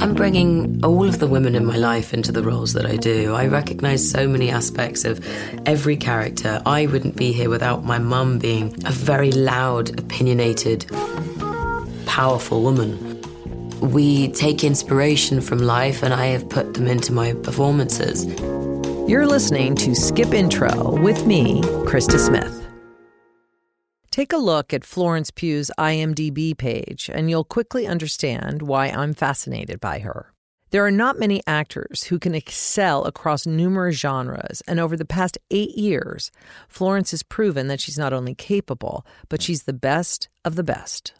I'm bringing all of the women in my life into the roles that I do. I recognize so many aspects of every character. I wouldn't be here without my mum being a very loud, opinionated, powerful woman. We take inspiration from life, and I have put them into my performances. You're listening to Skip Intro with me, Krista Smith. Take a look at Florence Pugh's IMDb page, and you'll quickly understand why I'm fascinated by her. There are not many actors who can excel across numerous genres, and over the past eight years, Florence has proven that she's not only capable, but she's the best of the best.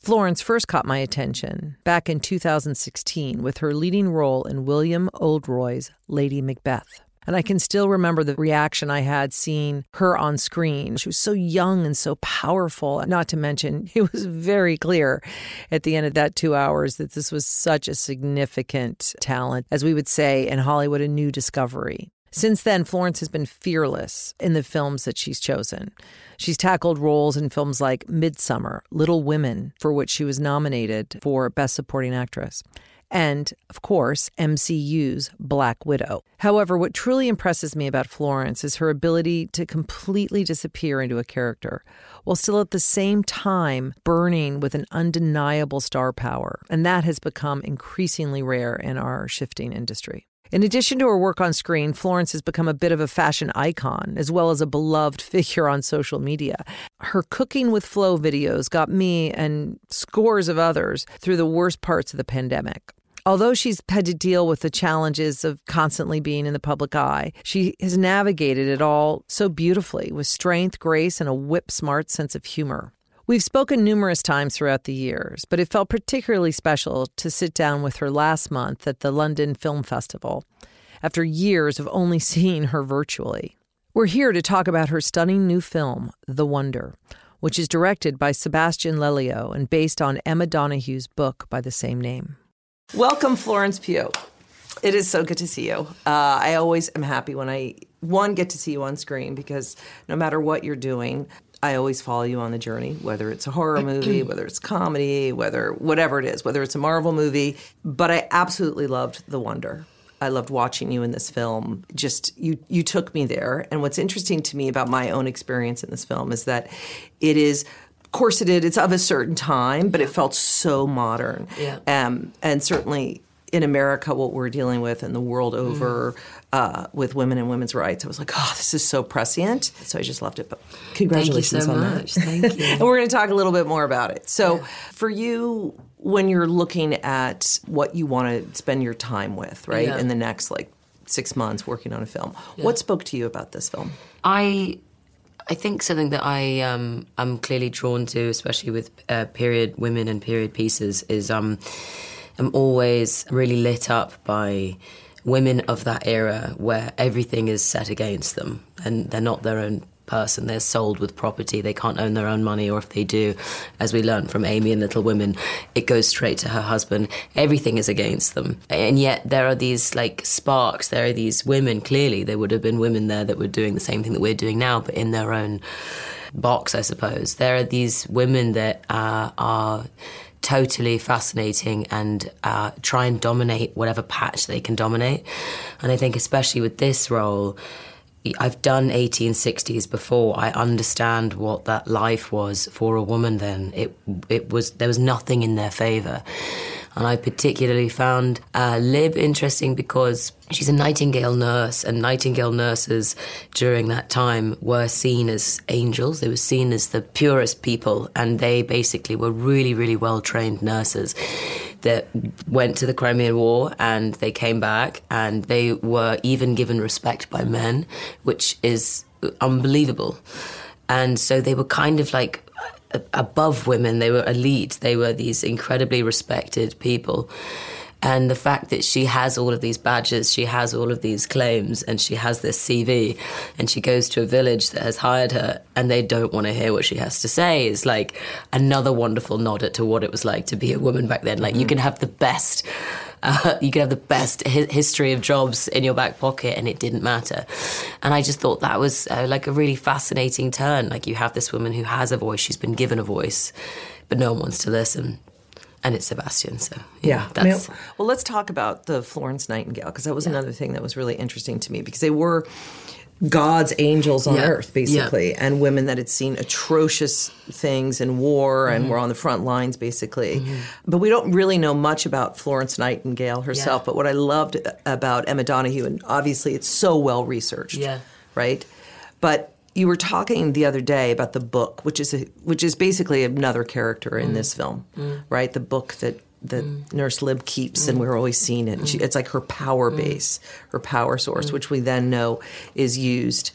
Florence first caught my attention back in 2016 with her leading role in William Oldroyd's Lady Macbeth. And I can still remember the reaction I had seeing her on screen. She was so young and so powerful. Not to mention, it was very clear at the end of that two hours that this was such a significant talent, as we would say in Hollywood, a new discovery. Since then, Florence has been fearless in the films that she's chosen. She's tackled roles in films like Midsommar, Little Women, for which she was nominated for Best Supporting Actress, and, of course, MCU's Black Widow. However, what truly impresses me about Florence is her ability to completely disappear into a character while still at the same time burning with an undeniable star power. And that has become increasingly rare in our shifting industry. In addition to her work on screen, Florence has become a bit of a fashion icon, as well as a beloved figure on social media. Her Cooking with Flo videos got me and scores of others through the worst parts of the pandemic. Although she's had to deal with the challenges of constantly being in the public eye, she has navigated it all so beautifully with strength, grace, and a whip smart sense of humor. We've spoken numerous times throughout the years, but it felt particularly special to sit down with her last month at the London Film Festival after years of only seeing her virtually. We're here to talk about her stunning new film, The Wonder, which is directed by Sebastian Lelio and based on Emma Donoghue's book by the same name. Welcome, Florence Pugh. It is so good to see you. Uh, I always am happy when I, one, get to see you on screen because no matter what you're doing, I always follow you on the journey, whether it's a horror movie, whether it's comedy, whether whatever it is, whether it's a Marvel movie. But I absolutely loved The Wonder. I loved watching you in this film. Just you you took me there. And what's interesting to me about my own experience in this film is that it is corseted, it it's of a certain time, but it felt so modern. Yeah. Um, and certainly in America, what we're dealing with and the world over, mm uh, with women and women's rights. I was like, oh, this is so prescient. So I just loved it. But congratulations Thank you so on much. that. Thank you. and we're going to talk a little bit more about it. So yeah. for you, when you're looking at what you want to spend your time with, right, yeah. in the next like six months working on a film, yeah. what spoke to you about this film? I I think something that I um, I'm clearly drawn to, especially with uh, period women and period pieces, is um, I'm always really lit up by women of that era where everything is set against them and they're not their own person. They're sold with property. They can't own their own money, or if they do, as we learned from Amy and Little Women, it goes straight to her husband. Everything is against them. And yet there are these like sparks. There are these women, clearly, there would have been women there that were doing the same thing that we're doing now, but in their own box, I suppose. There are these women that uh, are totally fascinating and uh, try and dominate whatever patch they can dominate. And I think, especially with this role, I've done 1860s before. I understand what that life was for a woman then. It it was there was nothing in their favor. And I particularly found uh, Lib interesting because she's a Nightingale nurse, and Nightingale nurses during that time were seen as angels. They were seen as the purest people, and they basically were really, really well trained nurses that went to the Crimean War and they came back and they were even given respect by men, which is unbelievable. And so they were kind of like above women. They were elite. They were these incredibly respected people. And the fact that she has all of these badges, she has all of these claims, and she has this CV, and she goes to a village that has hired her, and they don't want to hear what she has to say is like another wonderful nod to what it was like to be a woman back then. Like, mm-hmm. you can have the best. Uh, you could have the best hi- history of jobs in your back pocket and it didn't matter. And I just thought that was uh, like a really fascinating turn. Like you have this woman who has a voice, she's been given a voice, but no one wants to listen. And it's Sebastian. So yeah, I mean, that's well, let's talk about the Florence Nightingale because that was another thing that was really interesting to me because they were God's angels on Yeah. earth, basically, and women that had seen atrocious things in war and Mm-hmm. were on the front lines, basically. But we don't really know much about Florence Nightingale herself. Yeah. But what I loved about Emma Donoghue, and obviously it's so well researched, Yeah. right? But you were talking the other day about the book, which is a, which is basically another character Mm. in this film, mm. right? The book that that mm. Nurse Lib keeps, and mm. we're always seeing it. She, it's like her power base, her power source, which we then know is used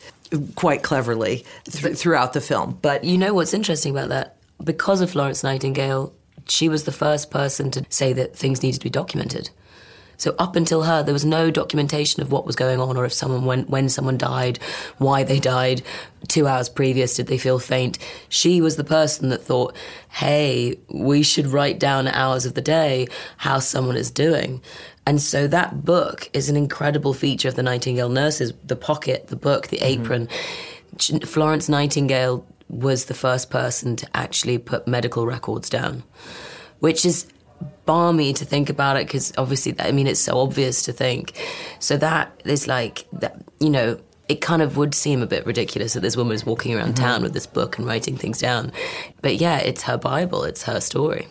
quite cleverly th- throughout the film. But You know what's interesting about that? Because of Florence Nightingale, she was the first person to say that things needed to be documented. So up until her, there was no documentation of what was going on, or if someone when when someone died, why they died. Two hours previous, did they feel faint? She was the person that thought, "Hey, we should write down hours of the day how someone is doing." And so that book is an incredible feature of the Nightingale nurses: the pocket, the book, the mm-hmm. apron. Florence Nightingale was the first person to actually put medical records down, which is balmy to think about it because obviously, I mean, it's so obvious to think. So that is like that, you know. It kind of would seem a bit ridiculous that this woman is walking around town mm-hmm. with this book and writing things down. But yeah, it's her Bible, it's her story.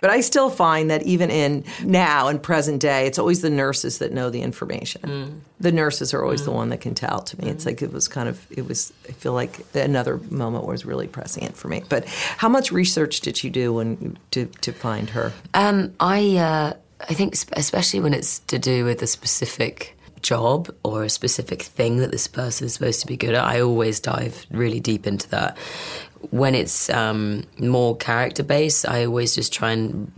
But I still find that even in now and present day, it's always the nurses that know the information. The nurses are always the one that can tell to me. It's like it was kind of it was. I feel like another moment was really prescient for me. But how much research did you do when to to find her? Um, I uh, I think especially when it's to do with a specific job or a specific thing that this person is supposed to be good at, I always dive really deep into that. When it's um, more character based, I always just try and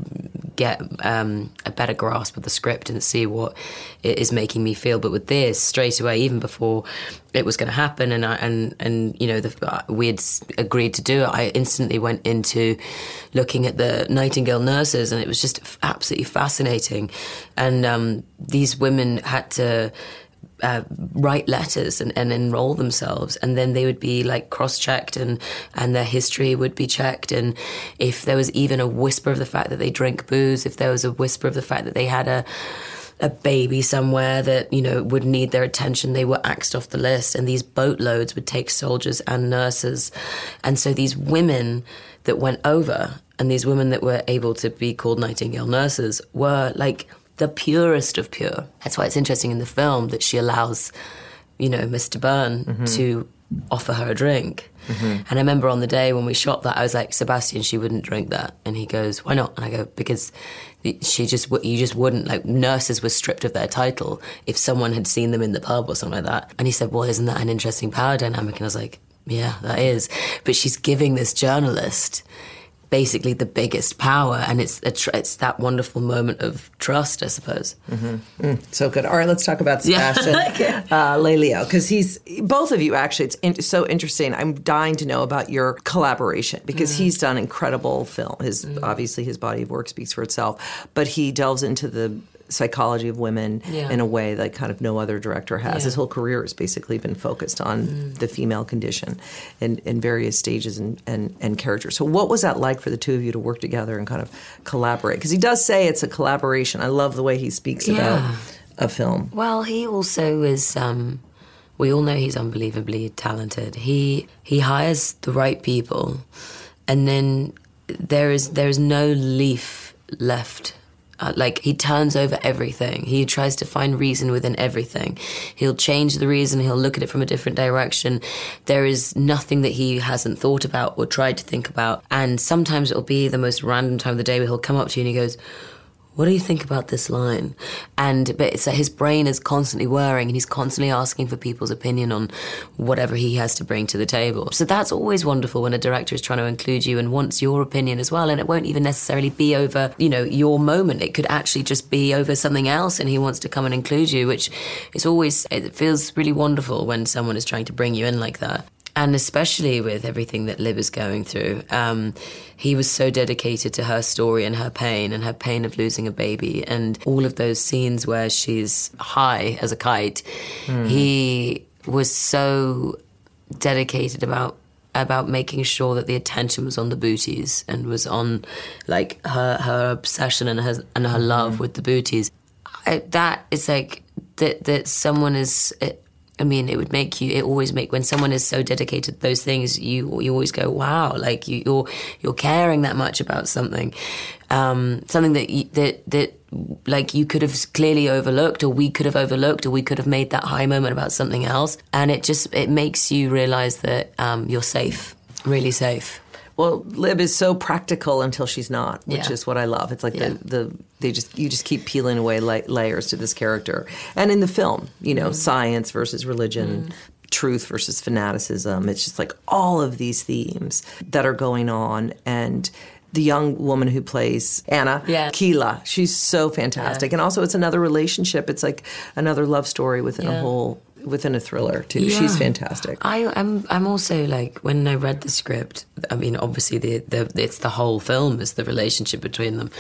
get um, a better grasp of the script and see what it is making me feel. But with this, straight away, even before it was going to happen, and I, and and you know the, uh, we had agreed to do it, I instantly went into looking at the Nightingale nurses, and it was just absolutely fascinating. And um, these women had to uh, write letters and, and enroll themselves, and then they would be like cross-checked, and and their history would be checked, and if there was even a whisper of the fact that they drink booze, if there was a whisper of the fact that they had a a baby somewhere that you know would need their attention, they were axed off the list, and these boatloads would take soldiers and nurses, and so these women that went over, and these women that were able to be called Nightingale nurses were like the purest of pure. That's why it's interesting in the film that she allows, you know, Mr. Byrne mm-hmm. to offer her a drink. Mm-hmm. And I remember on the day when we shot that, I was like, Sebastian, she wouldn't drink that. And he goes, why not? And I go, because she just, you just wouldn't. Like, nurses were stripped of their title if someone had seen them in the pub or something like that. And he said, well, isn't that an interesting power dynamic? And I was like, yeah, that is. But she's giving this journalist basically the biggest power, and it's a tr- it's that wonderful moment of trust, I suppose. So good. All right, let's talk about Yeah. Sebastian uh, Lelio because he's both of you. Actually, it's in, so interesting. I'm dying to know about your collaboration because Mm. he's done incredible film. His obviously his body of work speaks for itself, but he delves into the psychology of women Yeah. in a way that kind of no other director has. Yeah. Mm. His whole career has basically been focused on the female condition in, in various stages and, and, and characters. So, what was that like for the two of you to work together and kind of collaborate? Because he does say it's a collaboration. I love the way he speaks Yeah. about a film. Well, he also is. Um, we all know he's unbelievably talented. He he hires the right people, and then there is there is no leaf left. Uh, like he turns over everything. He tries to find reason within everything. He'll change the reason. He'll look at it from a different direction. There is nothing that he hasn't thought about or tried to think about. And sometimes it'll be the most random time of the day where he'll come up to you and he goes, what do you think about this line? And but like his brain is constantly whirring and he's constantly asking for people's opinion on whatever he has to bring to the table. So that's always wonderful when a director is trying to include you and wants your opinion as well. And it won't even necessarily be over, you know, your moment. It could actually just be over something else and he wants to come and include you, which is always it feels really wonderful when someone is trying to bring you in like that and especially with everything that Lib is going through, um, he was so dedicated to her story and her pain and her pain of losing a baby and all of those scenes where she's high as a kite. He was so dedicated about about making sure that the attention was on the booties and was on like her her obsession and her and her love with the booties. I, that is like that that someone is. I mean, it would make you. It always make when someone is so dedicated to those things, you you always go, wow, like you, you're you're caring that much about something, um, something that you, that that like you could have clearly overlooked, or we could have overlooked, or we could have made that high moment about something else, and it just it makes you realize that um, you're safe, really safe. Well, Lib is so practical until she's not, which Yeah. is what I love. It's like Yeah. the, the they just you just keep peeling away la- layers to this character, and in the film, you know, mm-hmm. science versus religion. Mm-hmm. Truth versus fanaticism. It's just like all of these themes that are going on. And the young woman who plays Anna, Yeah. Kíla, she's so fantastic. And also, it's another relationship. It's like another love story within a whole, within a thriller, too. She's fantastic. I, I'm I'm also like when I read the script. I mean, obviously the, the it's the whole film is the relationship between them.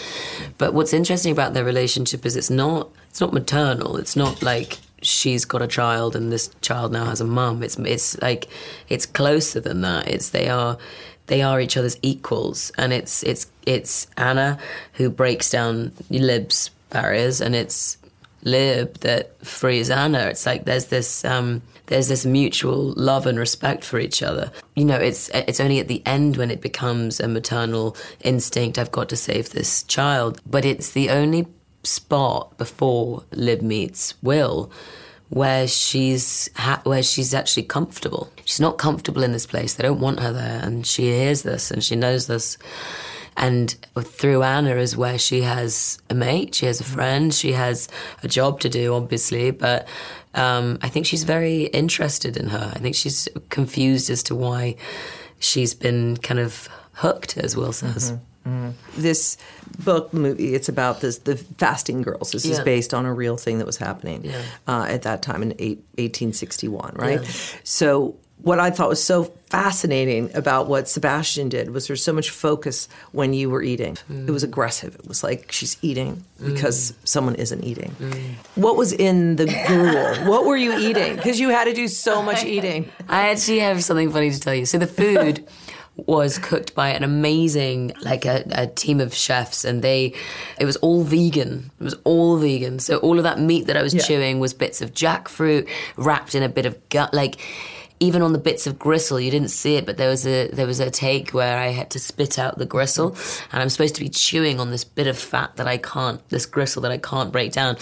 But what's interesting about their relationship is it's not it's not maternal. It's not like she's got a child and this child now has a mum. It's it's like it's closer than that. It's they are they are each other's equals, and it's it's it's Anna who breaks down Lib's barriers, and it's Lib that frees Anna. It's like there's this um, there's this mutual love and respect for each other. You know, it's it's only at the end when it becomes a maternal instinct. I've got to save this child, but it's the only spot before Lib meets Will where she's ha- where she's actually comfortable. She's not comfortable in this place. They don't want her there, and she hears this and she knows this. And through Anna is where she has a mate, she has a friend, she has a job to do, obviously. But um, I think she's very interested in her. I think she's confused as to why she's been kind of hooked, as Will says. this book movie it's about this the fasting girls this is based on a real thing that was happening Yeah. uh, at that time in eight, 1861 right so what i thought was so fascinating about what sebastian did was there's so much focus when you were eating Mm. it was aggressive it was like she's eating because someone isn't eating Mm. what was in the gruel what were you eating because you had to do so much eating I actually have something funny to tell you. So the food was cooked by an amazing, like a, a team of chefs, and they, it was all vegan. It was all vegan. So all of that meat that I was Yeah. chewing was bits of jackfruit wrapped in a bit of gut, like. Even on the bits of gristle, you didn't see it, but there was a there was a take where I had to spit out the gristle, and I'm supposed to be chewing on this bit of fat that I can't, this gristle that I can't break down,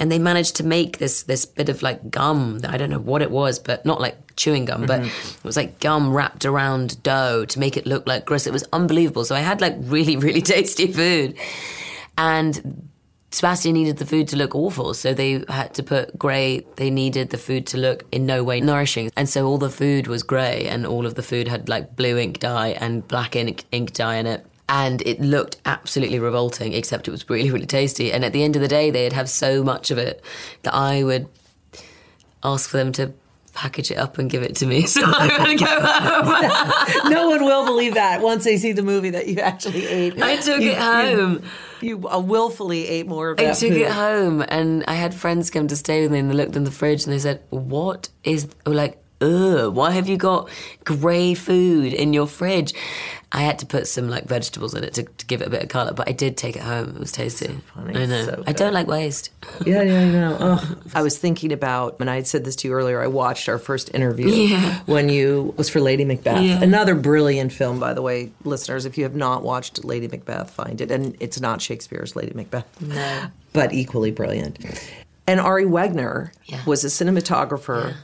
and they managed to make this this bit of like gum. I don't know what it was, but not like chewing gum, but mm-hmm. it was like gum wrapped around dough to make it look like gristle. It was unbelievable. So I had like really really tasty food, and Sebastian needed the food to look awful, so they had to put grey. They needed the food to look in no way nourishing, and so all the food was grey, and all of the food had like blue ink dye and black ink, ink dye in it. And it looked absolutely revolting, except it was really, really tasty. And at the end of the day, they'd have so much of it that I would ask for them to package it up and give it to me. So I would go home. no one will believe that once they see the movie that you actually ate I took You- it home. You, you willfully ate more of it. I took it home, and I had friends come to stay with me, and they looked in the fridge and they said, "What is?" Like, "Ugh, why have you got grey food in your fridge?" I had to put some like vegetables in it to, to give it a bit of colour, but I did take it home. It was tasty. funny. I know. So I don't like waste. Yeah, yeah, I know. Oh. I was thinking about, and I had said this to you earlier. I watched our first interview Yeah. when you was for Lady Macbeth. Yeah. Another brilliant film, by the way, listeners. If you have not watched Lady Macbeth, find it. And it's not Shakespeare's Lady Macbeth, No. but equally brilliant. And Ari Wegner Yeah. was a cinematographer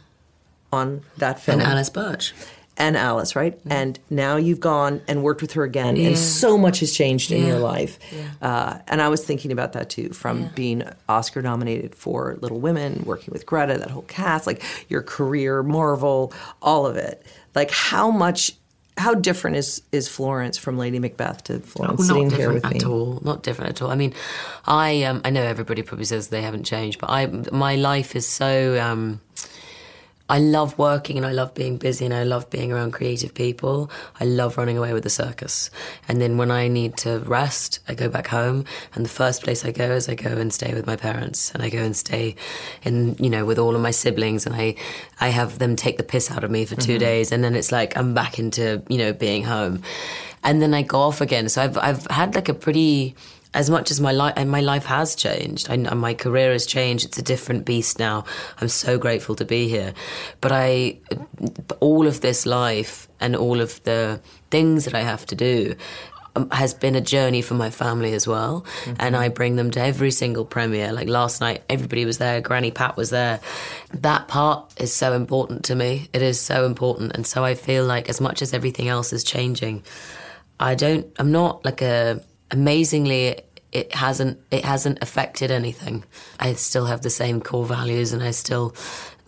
on that film. And Alice Birch. and Alice, right? And now you've gone and worked with her again, Yeah. and so much has changed in your life. Uh, and I was thinking about that too, from being Oscar nominated for Little Women, working with Greta, that whole cast, like your career, Marvel, all of it. Like how much, how different is is Florence from Lady Macbeth to Florence Well, sitting not different at all. Not different at all. I mean, I um, I know everybody probably says they haven't changed, but I my life is so um, I love working and I love being busy and I love being around creative people. I love running away with the circus. And then when I need to rest, I go back home. And the first place I go is I go and stay with my parents and I go and stay in, you know, with all of my siblings and I, I have them take the piss out of me for 2 Mm-hmm. days. And then it's like I'm back into, you know, being home. And then I go off again. So I've, I've had like a pretty, as much as my life and my life has changed I, my career has changed it's a different beast now. I'm so grateful to be here. But i all of this life and all of the things that i have to do um, has been a journey for my family as well. And i bring them to every single premiere. Like last night everybody was there granny pat was there. That part is so important to me. It is so important. And so i feel like as much as everything else is changing i don't i'm not like a amazingly it hasn't it hasn't affected anything i still have the same core values and i still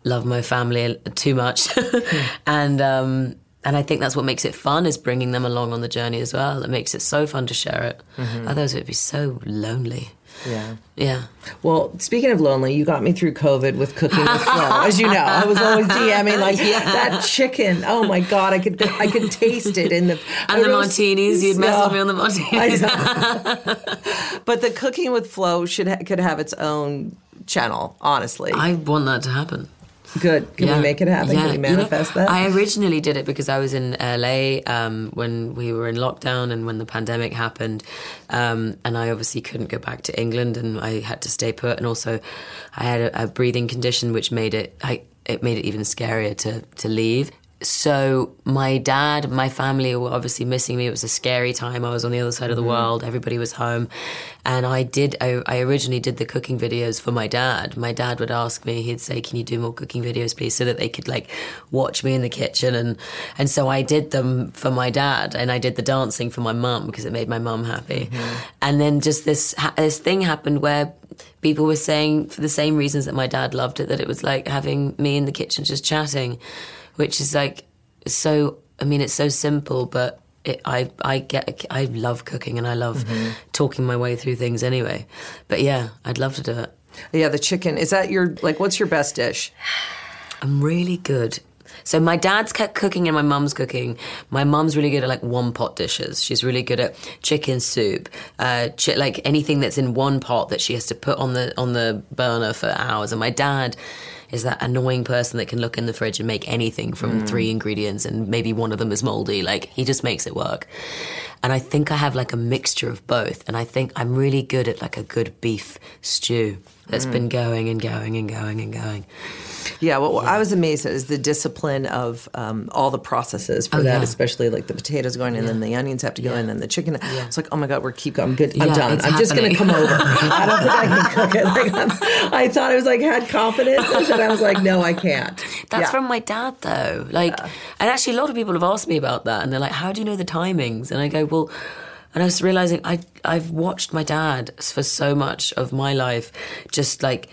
love my family too much and um and I think that's what makes it fun is bringing them along on the journey as well. It makes it so fun to share it. Otherwise, it would be so lonely. Yeah. Yeah. Well, speaking of lonely, you got me through COVID with cooking with Flo. As you know, I was always DMing like that chicken. Oh my god, I could I could taste it in the And the martinis, you'd message with me on the martinis. but the cooking with Flo should ha- could have its own channel. Honestly, I want that to happen. Good. Can we make it happen? Can we you know, manifest that? I originally did it because I was in LA um, when we were in lockdown and when the pandemic happened, um, and I obviously couldn't go back to England, and I had to stay put. And also, I had a, a breathing condition which made it I, it made it even scarier to to leave. So my dad, my family were obviously missing me. It was a scary time. I was on the other side of the mm-hmm. world. Everybody was home, and I did. I, I originally did the cooking videos for my dad. My dad would ask me. He'd say, "Can you do more cooking videos, please?" So that they could like watch me in the kitchen, and and so I did them for my dad, and I did the dancing for my mum because it made my mum happy. Mm-hmm. And then just this this thing happened where people were saying for the same reasons that my dad loved it that it was like having me in the kitchen just chatting which is like so i mean it's so simple but it, I I get I love cooking and I love talking my way through things anyway. But yeah, I'd love to do it. yeah, the chicken. Is that your like? What's your best dish? I'm really good. So my dad's cooking and my mum's cooking. My mum's really good at like one pot dishes. She's really good at chicken soup, uh, chi- like anything that's in one pot that she has to put on the on the burner for hours. And my dad is that annoying person that can look in the fridge and make anything from hmm. three ingredients and maybe one of them is moldy. Like he just makes it work. And I think I have like a mixture of both. And I think I'm really good at like a good beef stew that's been going and going and going and going. Yeah, what I was amazed at is the discipline of um, all the processes for Oh, that, yeah. especially like the potatoes going in, and then the onions have to go in, and then the chicken. It's like, oh my god, we're keep going. I'm good. I'm done. I'm just going to come over. I don't think I can cook it. Like, I'm, thought I was like had confidence, and I was like, no, I can't. That's Yeah. from my dad, though. Like, and actually, a lot of people have asked me about that, and they're like, "How do you know the timings?" And I go, "Well," and I was realizing I I've watched my dad for so much of my life, just like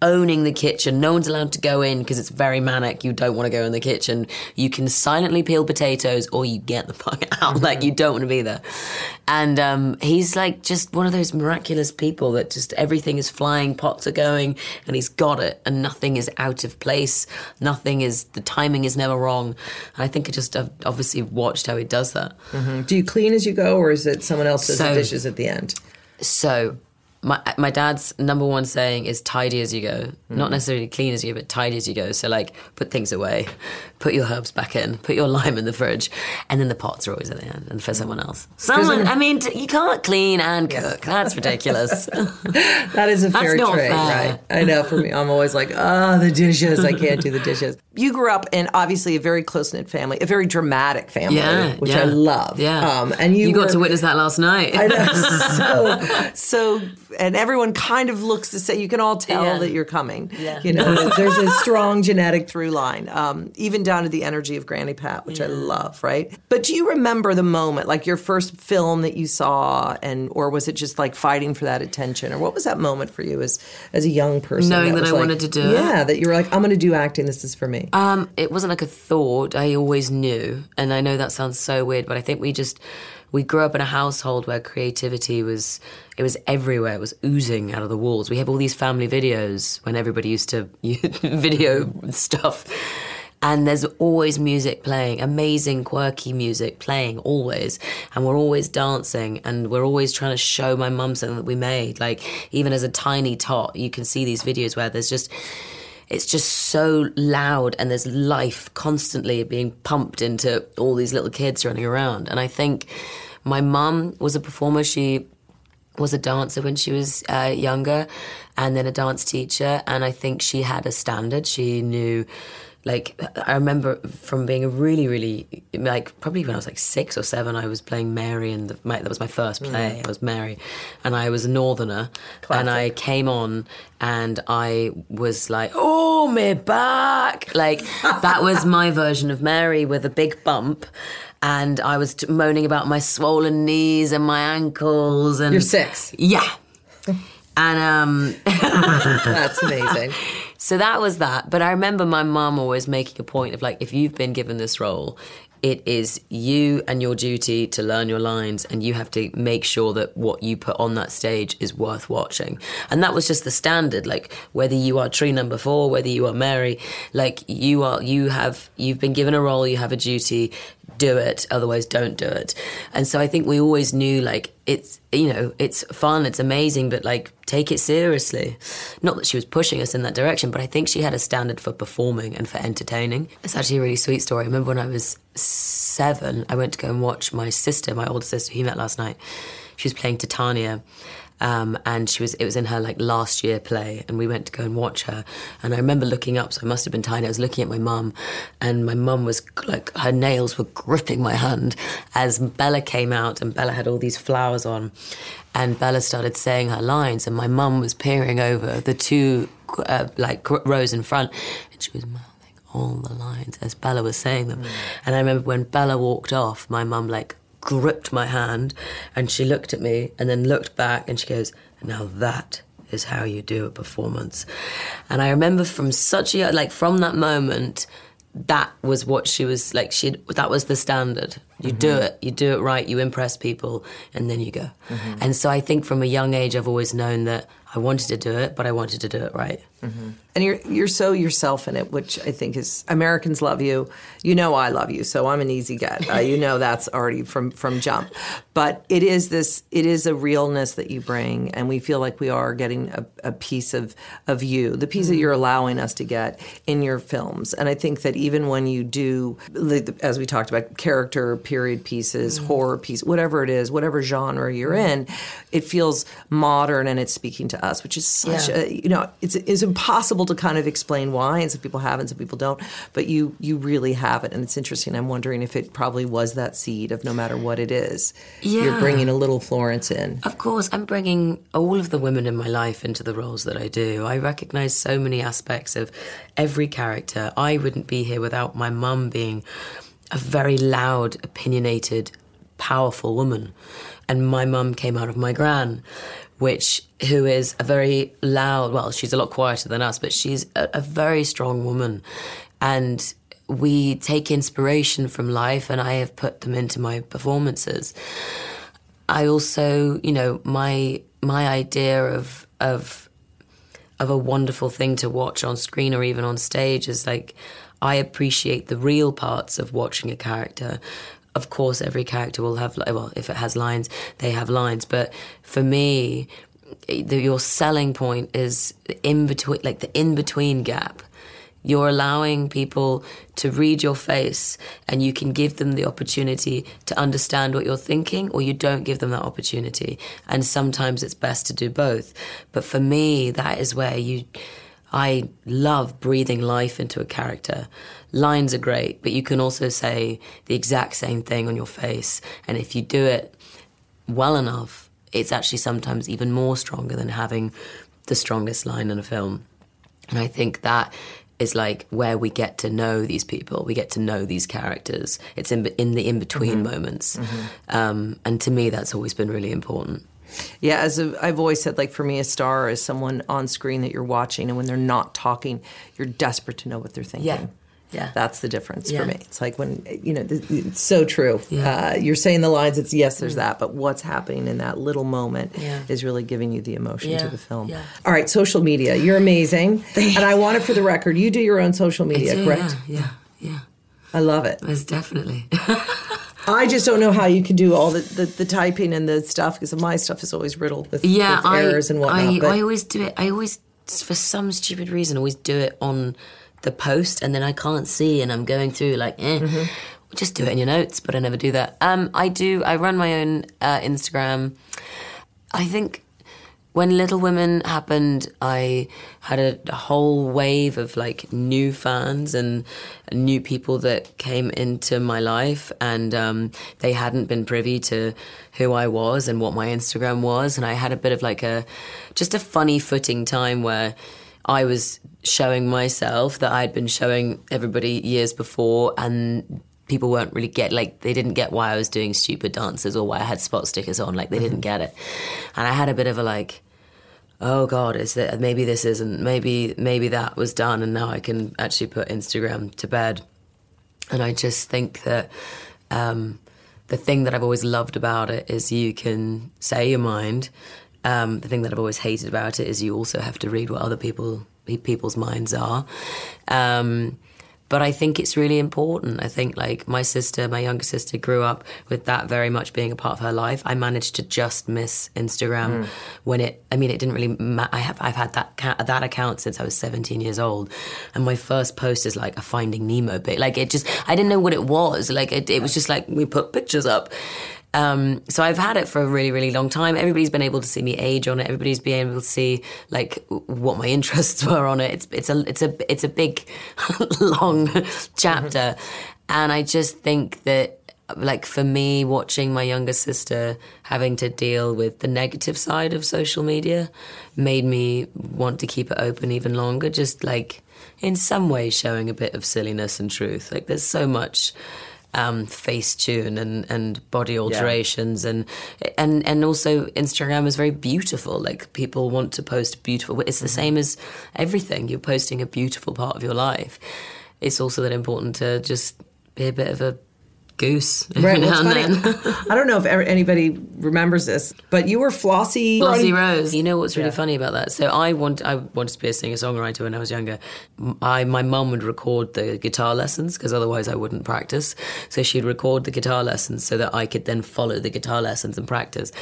owning the kitchen. No one's allowed to go in because it's very manic. You don't want to go in the kitchen. You can silently peel potatoes or you get the fuck out. Like you don't want to be there. And um, he's like just one of those miraculous people that just everything is flying, pots are going, and he's got it, and nothing is out of place. Nothing is the timing is never wrong. And I think I just have obviously watched how he does that. Do you clean as you go, or is it someone else does the dishes at the end? So, my my dad's number one saying is tidy as you go. Not necessarily clean as you go, but tidy as you go. So, like, put things away, put your herbs back in, put your lime in the fridge, and then the pots are always at the end and for someone else. Someone, I mean, you can't clean and cook. That's ridiculous. That is a fair trade, right? I know. For me, I'm always like, oh, the dishes. I can't do the dishes. You grew up in obviously a very close knit family, a very dramatic family, yeah, which yeah. I love. Yeah, um, and you, got were- to witness that last night. I know. so, so, and everyone kind of looks the same. You can all tell Yeah. that you're coming. Yeah. You know, there's a strong genetic through line, um, even down to the energy of Granny Pat, which I love, right? But do you remember the moment, like your first film that you saw, and or was it just like fighting for that attention, or what was that moment for you as as a young person? Knowing that was I like- wanted to do it? Yeah, that you were like, I'm going to do acting. This is for me. Um, it wasn't like a thought. I always knew, and I know that sounds so weird, but I think we just we grew up in a household where creativity was it was everywhere. Was oozing out of the walls. We have all these family videos when everybody used to video stuff. And there's always music playing, amazing, quirky music playing, always. And we're always dancing, and we're always trying to show my mum something that we made. Like, even as a tiny tot, you can see these videos where there's just it's just so loud and there's life constantly being pumped into all these little kids running around. And I think my mum was a performer. She was a dancer when she was uh, younger and then a dance teacher. And I think she had a standard. She knew like I remember from being a really, really like probably when I was like six or seven, I was playing Mary, and that was my first play. Mm. I was Mary, and I was a Northerner, Classic. and I came on, and I was like, "Oh, me back!" Like that was my version of Mary with a big bump. And I was t- moaning about my swollen knees and my ankles. And you're six, yeah. and um, that's amazing. So that was that. But I remember my mom always making a point of like, if you've been given this role, it is you and your duty to learn your lines and you have to make sure that what you put on that stage is worth watching and that was just the standard like whether you are tree number four whether you are mary like you are you have you've been given a role you have a duty do it otherwise don't do it. And so i think we always knew like it's you know it's fun it's amazing but like take it seriously. Not that she was pushing us in that direction but i think she had a standard for performing and for entertaining. It's actually a really sweet story. I remember when i was seven i went to go and watch my sister my older sister who met last night. She was playing titania um, and she was it was in her like last year play and we went to go and watch her. And I remember looking up so I must have been tiny I was looking at my mum and my mum was like her nails were gripping my hand as Bella came out and Bella had all these flowers on. And Bella started saying her lines and my mum was peering over the two uh, like rows in front and she was mouthing all the lines as Bella was saying them. Mm. and I remember when Bella walked off my mum like gripped my hand and she looked at me and then looked back and she goes, Now that is how you do a performance. And I remember from such a, like, from that moment, that was what she was like she that was the standard you mm-hmm. do it you do it right you impress people and then you go mm-hmm. and so i think from a young age i've always known that i wanted to do it but i wanted to do it right mm-hmm and you're you're so yourself in it, which I think is Americans love you. You know I love you, so I'm an easy get. Uh, you know that's already from from jump. But it is this it is a realness that you bring, and we feel like we are getting a, a piece of of you, the piece mm-hmm. that you're allowing us to get in your films. And I think that even when you do, as we talked about, character period pieces, mm-hmm. horror piece, whatever it is, whatever genre you're in, it feels modern and it's speaking to us, which is such yeah. a you know it's it's impossible to kind of explain why, and some people have, and some people don't. But you you really have it, and it's interesting. I'm wondering if it probably was that seed of no matter what it is, yeah. you're bringing a little Florence in. Of course, I'm bringing all of the women in my life into the roles that I do. I recognize so many aspects of every character. I wouldn't be here without my mum being a very loud, opinionated, powerful woman. And my mum came out of my gran which who is a very loud. Well, she's a lot quieter than us, but she's a, a very strong woman, and we take inspiration from life, and I have put them into my performances. I also, you know, my my idea of of of a wonderful thing to watch on screen or even on stage is like I appreciate the real parts of watching a character of course, every character will have, well, if it has lines, they have lines. But for me, the, your selling point is in between, like the in between gap. You're allowing people to read your face and you can give them the opportunity to understand what you're thinking or you don't give them that opportunity. And sometimes it's best to do both. But for me, that is where you, I love breathing life into a character lines are great, but you can also say the exact same thing on your face. And if you do it well enough, it's actually sometimes even more stronger than having the strongest line in a film. And I think that is like where we get to know these people. We get to know these characters. It's in, in the in between mm-hmm. moments. Mm-hmm. Um, and to me, that's always been really important. Yeah, as i have always said, like for me, a star is someone on screen that you're watching, and when they're not talking, you're desperate to know what they're thinking. Yeah Yeah. That's the difference Yeah. for me. It's like when, you know, it's so true. Yeah. Uh, you're saying the lines, it's yes, there's that, but what's happening in that little moment Yeah. is really giving you the emotion to the film. All right, social media. You're amazing. and I want it for the record. You do your own social media, Yeah, correct? Yeah, yeah, yeah. I love it. Most definitely. I just don't know how you can do all the, the, the typing and the stuff because my stuff is always riddled with, yeah, with I, errors and whatnot. I, but I always do it. I always, for some stupid reason, always do it on the post, and then I can't see, and I'm going through like, eh. Mm-hmm. Just do it in your notes, but I never do that. Um, I do. I run my own uh, Instagram. I think when Little Women happened, I had a, whole wave of like new fans and new people that came into my life, and um, they hadn't been privy to who I was and what my Instagram was, and I had a bit of like a just a funny footing time where. I was showing myself that I'd been showing everybody years before, and people weren't really get like they didn't get why I was doing stupid dances or why I had spot stickers on. Like they didn't get it, and I had a bit of a like, oh god, is that maybe this isn't maybe maybe that was done, and now I can actually put Instagram to bed. And I just think that um, the thing that I've always loved about it is you can say your mind. Um, the thing that I've always hated about it is you also have to read what other people people's minds are. Um, but I think it's really important. I think like my sister, my younger sister, grew up with that very much being a part of her life. I managed to just miss Instagram mm. when it. I mean, it didn't really. Ma- I have I've had that ca- that account since I was 17 years old, and my first post is like a Finding Nemo bit. Like it just, I didn't know what it was. Like it, it was just like we put pictures up. Um, so I've had it for a really, really long time. Everybody's been able to see me age on it. Everybody's been able to see like what my interests were on it. It's it's a it's a it's a big, long chapter, and I just think that like for me, watching my younger sister having to deal with the negative side of social media made me want to keep it open even longer. Just like in some ways showing a bit of silliness and truth. Like there's so much um, face tune and, and body alterations and and and also Instagram is very beautiful. Like people want to post beautiful. It's the same as everything. You're posting a beautiful part of your life. It's also that important to just be a bit of a goose every Right. now and it's then. I don't know if ever, anybody remembers this, but you were Flossie. Flossie Rose. You know what's really funny about that? So I want I wanted to be a singer songwriter when I was younger. I my mum would record the guitar lessons because otherwise I wouldn't practice. So she'd record the guitar lessons so that I could then follow the guitar lessons and practice.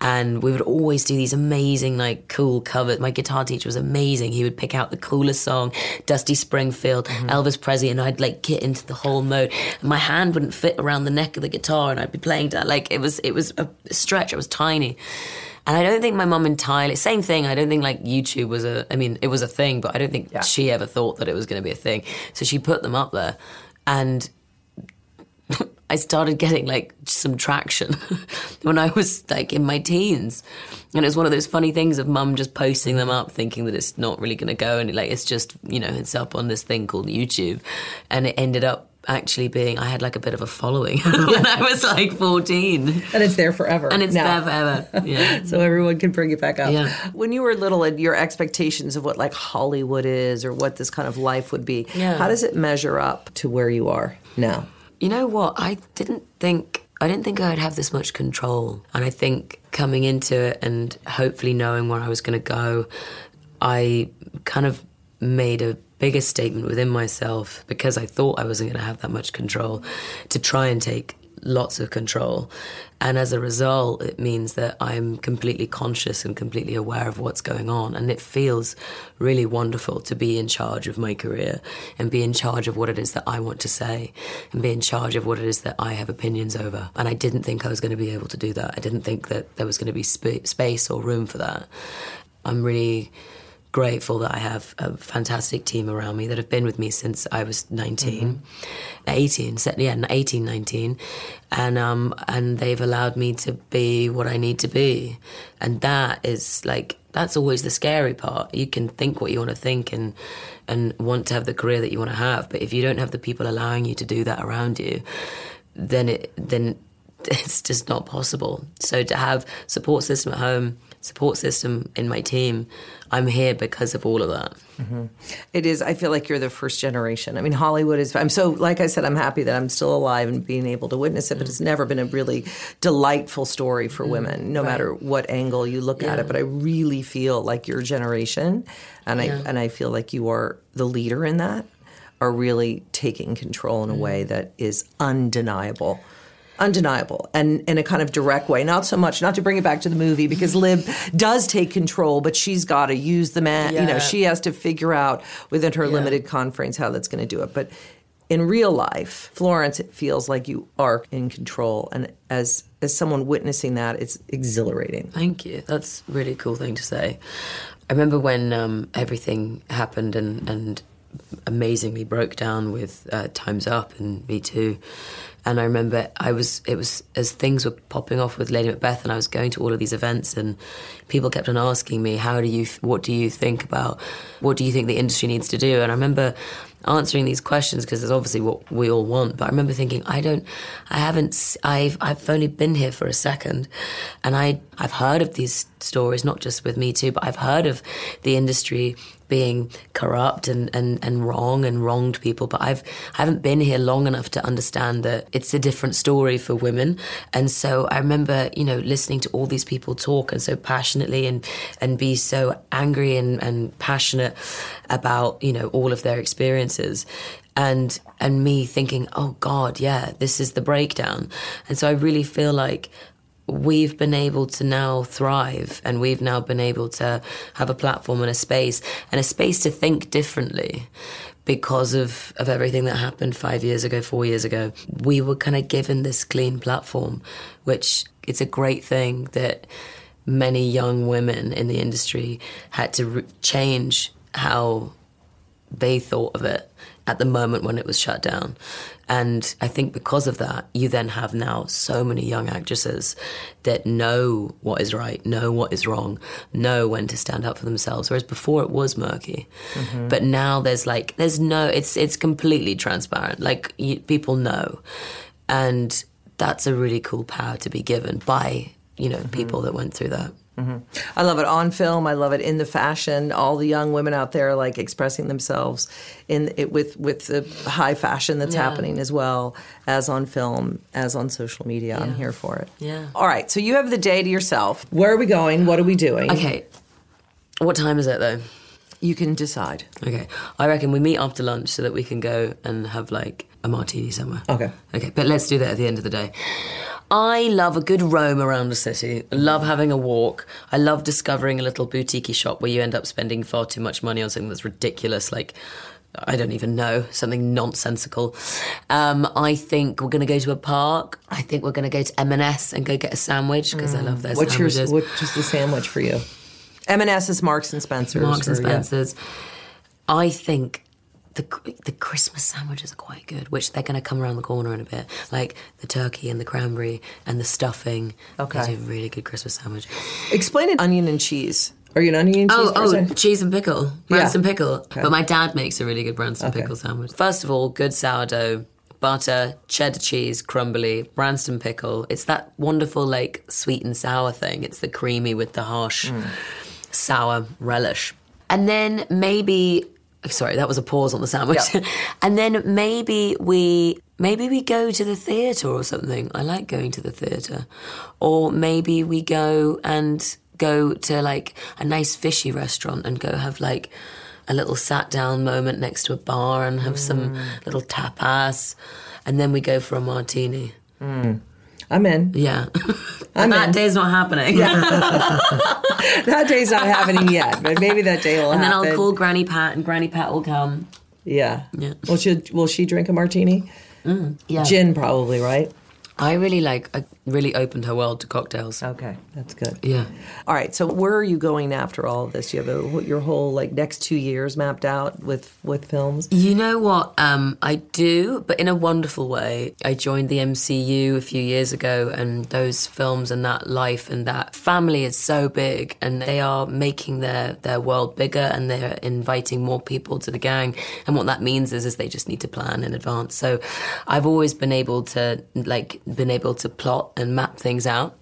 And we would always do these amazing like cool covers. My guitar teacher was amazing. He would pick out the coolest song, Dusty Springfield, mm-hmm. Elvis Presley, and I'd like get into the whole mode. And my hand wouldn't fit around the neck of the guitar, and I'd be playing that like it was it was a stretch. It was tiny. And I don't think my mum entirely, same thing. I don't think like YouTube was a, I mean, it was a thing, but I don't think she ever thought that it was going to be a thing. So she put them up there. And I started getting like some traction when I was like in my teens. And it's one of those funny things of mum just posting them up thinking that it's not really going to go. And like, it's just, you know, it's up on this thing called YouTube. And it ended up actually being, I had like a bit of a following when I was like 14. And it's there forever. And it's now. there forever. Yeah. So everyone can bring it back up. Yeah. When you were little and your expectations of what like Hollywood is or what this kind of life would be, Yeah. how does it measure up to where you are now? You know what? I didn't think I didn't think I'd have this much control. And I think coming into it and hopefully knowing where I was going to go, I kind of made a bigger statement within myself because I thought I wasn't going to have that much control to try and take lots of control. And as a result, it means that I'm completely conscious and completely aware of what's going on. And it feels really wonderful to be in charge of my career and be in charge of what it is that I want to say and be in charge of what it is that I have opinions over. And I didn't think I was going to be able to do that. I didn't think that there was going to be sp- space or room for that. I'm really grateful that I have a fantastic team around me that have been with me since I was 19, 18, se- yeah, 18, 19. And, um, and they've allowed me to be what I need to be. And that is like, that's always the scary part. You can think what you want to think and, and want to have the career that you want to have. But if you don't have the people allowing you to do that around you, then it, then it's just not possible. So to have support system at home, support system in my team. I'm here because of all of that. Mm-hmm. It is. I feel like you're the first generation. I mean, Hollywood is. I'm so, like I said, I'm happy that I'm still alive and being able to witness it. But it's mm. never been a really delightful story for mm. women, no matter what angle you look at it. But I really feel like your generation, and I and I feel like you are the leader in that, are really taking control in a mm. way that is undeniable. Undeniable and in a kind of direct way. Not so much, not to bring it back to the movie, because Lib does take control, but she's got to use the man. You know, she has to figure out within her Yeah. limited conference how that's going to do it. But in real life, Florence, it feels like you are in control, and as as someone witnessing that, it's exhilarating. Thank you. That's a really cool thing to say. I remember when um, everything happened and, and amazingly broke down with uh, Time's Up and Me Too. And I remember I was, it was as things were popping off with Lady Macbeth, and I was going to all of these events, and people kept on asking me, "How do you, what do you think about, what do you think the industry needs to do?" And I remember answering these questions because it's obviously what we all want. But I remember thinking, I don't, I haven't, I've, I've only been here for a second, and I, I've heard of these stories, not just with Me Too, but I've heard of the industry being corrupt and, and, and wrong and wronged people. But I've, I haven't been here long enough to understand that it's a different story for women. And so I remember, you know, listening to all these people talk and so passionately and, and be so angry and, and passionate about, you know, all of their experiences and and me thinking, oh God, yeah, this is the breakdown. And so I really feel like we've been able to now thrive and we've now been able to have a platform and a space and a space to think differently because of, of everything that happened five years ago, four years ago. We were kind of given this clean platform, which it's a great thing that many young women in the industry had to re- change how they thought of it at the moment when it was shut down. And I think because of that, you then have now so many young actresses that know what is right, know what is wrong, know when to stand up for themselves. Whereas before it was murky, mm-hmm. but now there's like there's no, it's it's completely transparent. Like you, people know, and that's a really cool power to be given by you know mm-hmm. people that went through that. Mm-hmm. I love it on film. I love it in the fashion. All the young women out there like expressing themselves in it with with the high fashion that's Yeah. happening as well as on film, as on social media. I'm here for it. Yeah. All right. So you have the day to yourself. Where are we going? What are we doing? Okay, what time is it though? You can decide. Okay. I reckon we meet after lunch so that we can go and have like a martini somewhere. Okay. Okay, but let's do that at the end of the day. I love a good roam around the city. I love having a walk. I love discovering a little boutique shop where you end up spending far too much money on something that's ridiculous, like I don't even know, something nonsensical. Um, I think we're going to go to a park. I think we're going to go to M&S and go get a sandwich because I love their What's your sandwiches. what is the sandwich for you? M&S is Marks and Spencer's. Marks and or- yeah. Spencers. I think the the Christmas sandwiches are quite good, which they're going to come around the corner in a bit. Like the turkey and the cranberry and the stuffing. Okay. They do a really good Christmas sandwich. Explain it. Onion and cheese. Are you an onion and cheese Oh, oh, cheese and pickle, Branston pickle. Okay. But my dad makes a really good Branston Okay. pickle sandwich. First of all, good sourdough, butter, cheddar cheese, crumbly, Branston pickle. It's that wonderful like sweet and sour thing. It's the creamy with the harsh Mm. sour relish. And then maybe sorry, that was a pause on the sandwich. Yeah. and then maybe we maybe we go to the theatre or something. I like going to the theatre. Or maybe we go and go to like a nice fishy restaurant and go have like a little sat down moment next to a bar and have some Mm. little tapas. And then we go for a martini. I'm in. Yeah. I'm that in. day's not happening. That day's not happening yet, but maybe that day will and then happen. I'll call Granny Pat and Granny Pat will come. Yeah. Yeah. Will she will she drink a martini? Mm, yeah. Gin probably, right? I really like, I really opened her world to cocktails. Okay, that's good. Yeah. All right, so where are you going after all of this? You have a, your whole like next two years mapped out with with films. You know what? Um, I do, but in a wonderful way. I joined the MCU a few years ago, and those films and that life and that family is so big, and they are making their their world bigger, and they're inviting more people to the gang. And what that means is, is they just need to plan in advance. So, I've always been able to like been able to plot and map things out.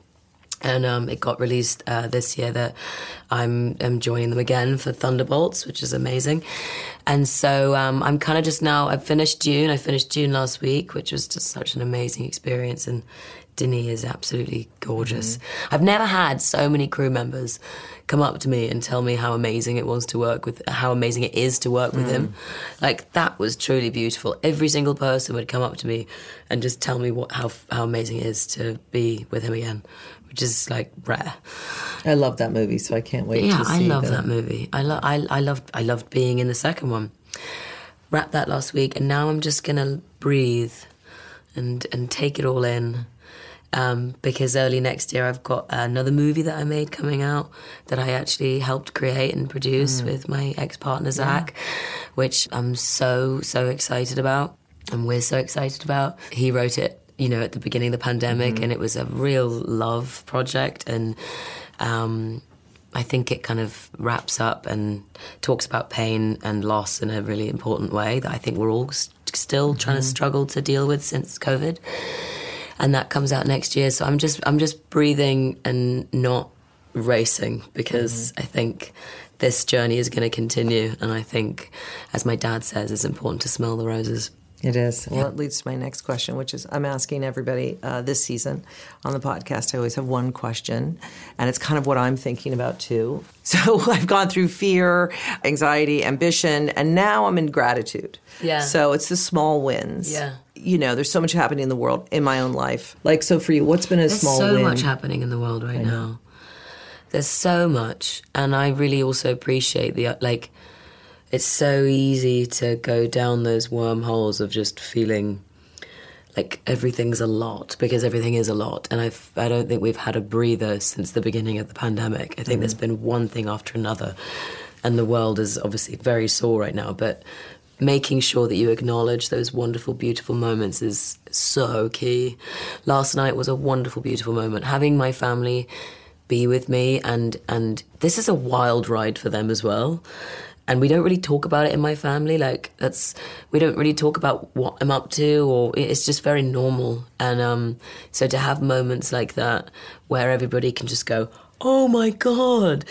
and um, it got released uh, this year that I'm, I'm joining them again for Thunderbolts, which is amazing. And so um, I'm kind of just now, I've finished Dune. I finished Dune last week, which was just such an amazing experience. And Denis is absolutely gorgeous. Mm-hmm. I've never had so many crew members come up to me and tell me how amazing it was to work with, how amazing it is to work with mm. him. Like that was truly beautiful. Every single person would come up to me and just tell me what how how amazing it is to be with him again which is like rare. I love that movie, so I can't wait. Yeah, I love that movie. I love I I loved I loved being in the second one. Wrapped that last week, and now I'm just gonna breathe and and take it all in. Um, because early next year I've got another movie that I made coming out that I actually helped create and produce mm. with my ex partner Zach, yeah. which I'm so so excited about, and we're so excited about. He wrote it you know, at the beginning of the pandemic, mm-hmm. and it was a real love project. And um, I think it kind of wraps up and talks about pain and loss in a really important way that I think we're all st- still mm-hmm. trying to struggle to deal with since COVID. And that comes out next year. So I'm just I'm just breathing and not racing because mm-hmm. I think this journey is going to continue. And I think, as my dad says, it's important to smell the roses. It is. Well, it leads to my next question, which is I'm asking everybody uh, this season on the podcast. I always have one question, and it's kind of what I'm thinking about too. So I've gone through fear, anxiety, ambition, and now I'm in gratitude. Yeah. So it's the small wins. Yeah. You know, there's so much happening in the world in my own life. Like, so for you, what's been a small thing there's small so win? much happening in the world right now. There's so much, and I really also appreciate the like it's so easy to go down those wormholes of just feeling like everything's a lot because everything is a lot and I've, i don't think we've had a breather since the beginning of the pandemic i think mm there's been one thing after another and the world is obviously very sore right now but making sure that you acknowledge those wonderful beautiful moments is so key. Last night was a wonderful beautiful moment. Having my family be with me and and this is a wild ride for them as well. And we don't really talk about it in my family like that's we don't really talk about what i'm up to or it's just very normal. And um, so to have moments like that where everybody can just go oh my god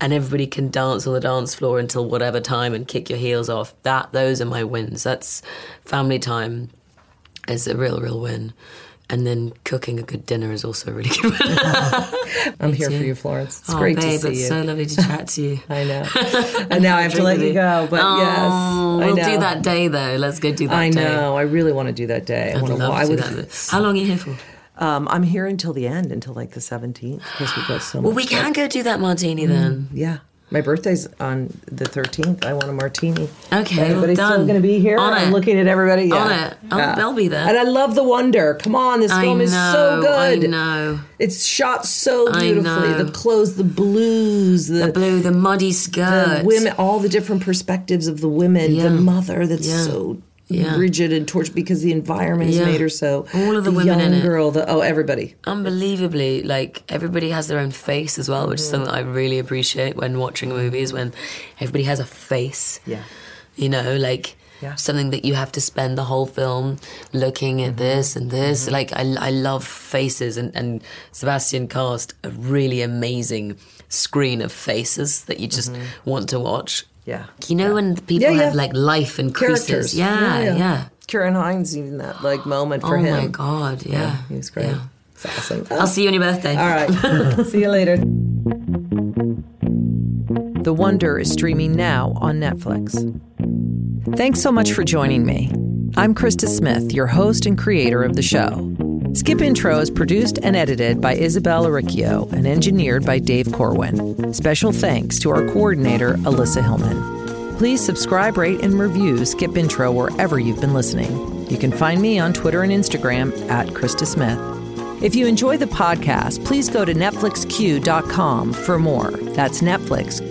and everybody can dance on the dance floor until whatever time and kick your heels off that those are my wins that's family time is a real real win and then cooking a good dinner is also a really good. one. I'm here too. for you, Florence. It's oh, great babe, to see it's you. so lovely to chat to you. I know. and now I have to let you go. But oh, yes, we'll do that day though. Let's go do that. I day. know. I really want to do that day. I'd I want love to. do that. How long are you here for? Um, I'm here until the end, until like the 17th, because we've got so well, much. Well, we can go do that martini then. Mm, yeah. My birthday's on the 13th. I want a martini. Okay, Everybody's well, still going to be here. On I'm it. looking at everybody. Yeah. On it. I'll, yeah. They'll be there. And I love the wonder. Come on, this I film know, is so good. I know. It's shot so beautifully. The clothes, the blues, the, the blue, the muddy skirt, the women, all the different perspectives of the women. Yeah. The mother that's so Yeah. rigid and tortured because the environment has Yeah. made her so. All of the women young in it. girl. The oh, everybody. unbelievably like everybody has their own face as well which is mm. something i really appreciate when watching movies when everybody has a face Yeah. you know like Yeah. something that you have to spend the whole film looking at mm-hmm. this and this mm-hmm. like I, I love faces and, and sebastian cast a really amazing screen of faces that you just mm-hmm. want to watch Yeah. you know when people Yeah, yeah. have like life and creases Characters. yeah yeah, Ciarán Hinds even that like moment for oh him. Oh my god yeah, Yeah, he was great. Yeah. It's awesome. i'll see you on your birthday All right. See you later. The Wonder is streaming now on Netflix. Thanks so much for joining me. I'm Krista Smith, your host and creator of the show. Skip Intro is produced and edited by Isabel Aricchio and engineered by Dave Corwin. Special thanks to our coordinator, Alyssa Hillman. Please subscribe, rate, and review Skip Intro wherever you've been listening. You can find me on Twitter and Instagram at Krista Smith. If you enjoy the podcast, please go to NetflixQueue.com for more. That's Netflix,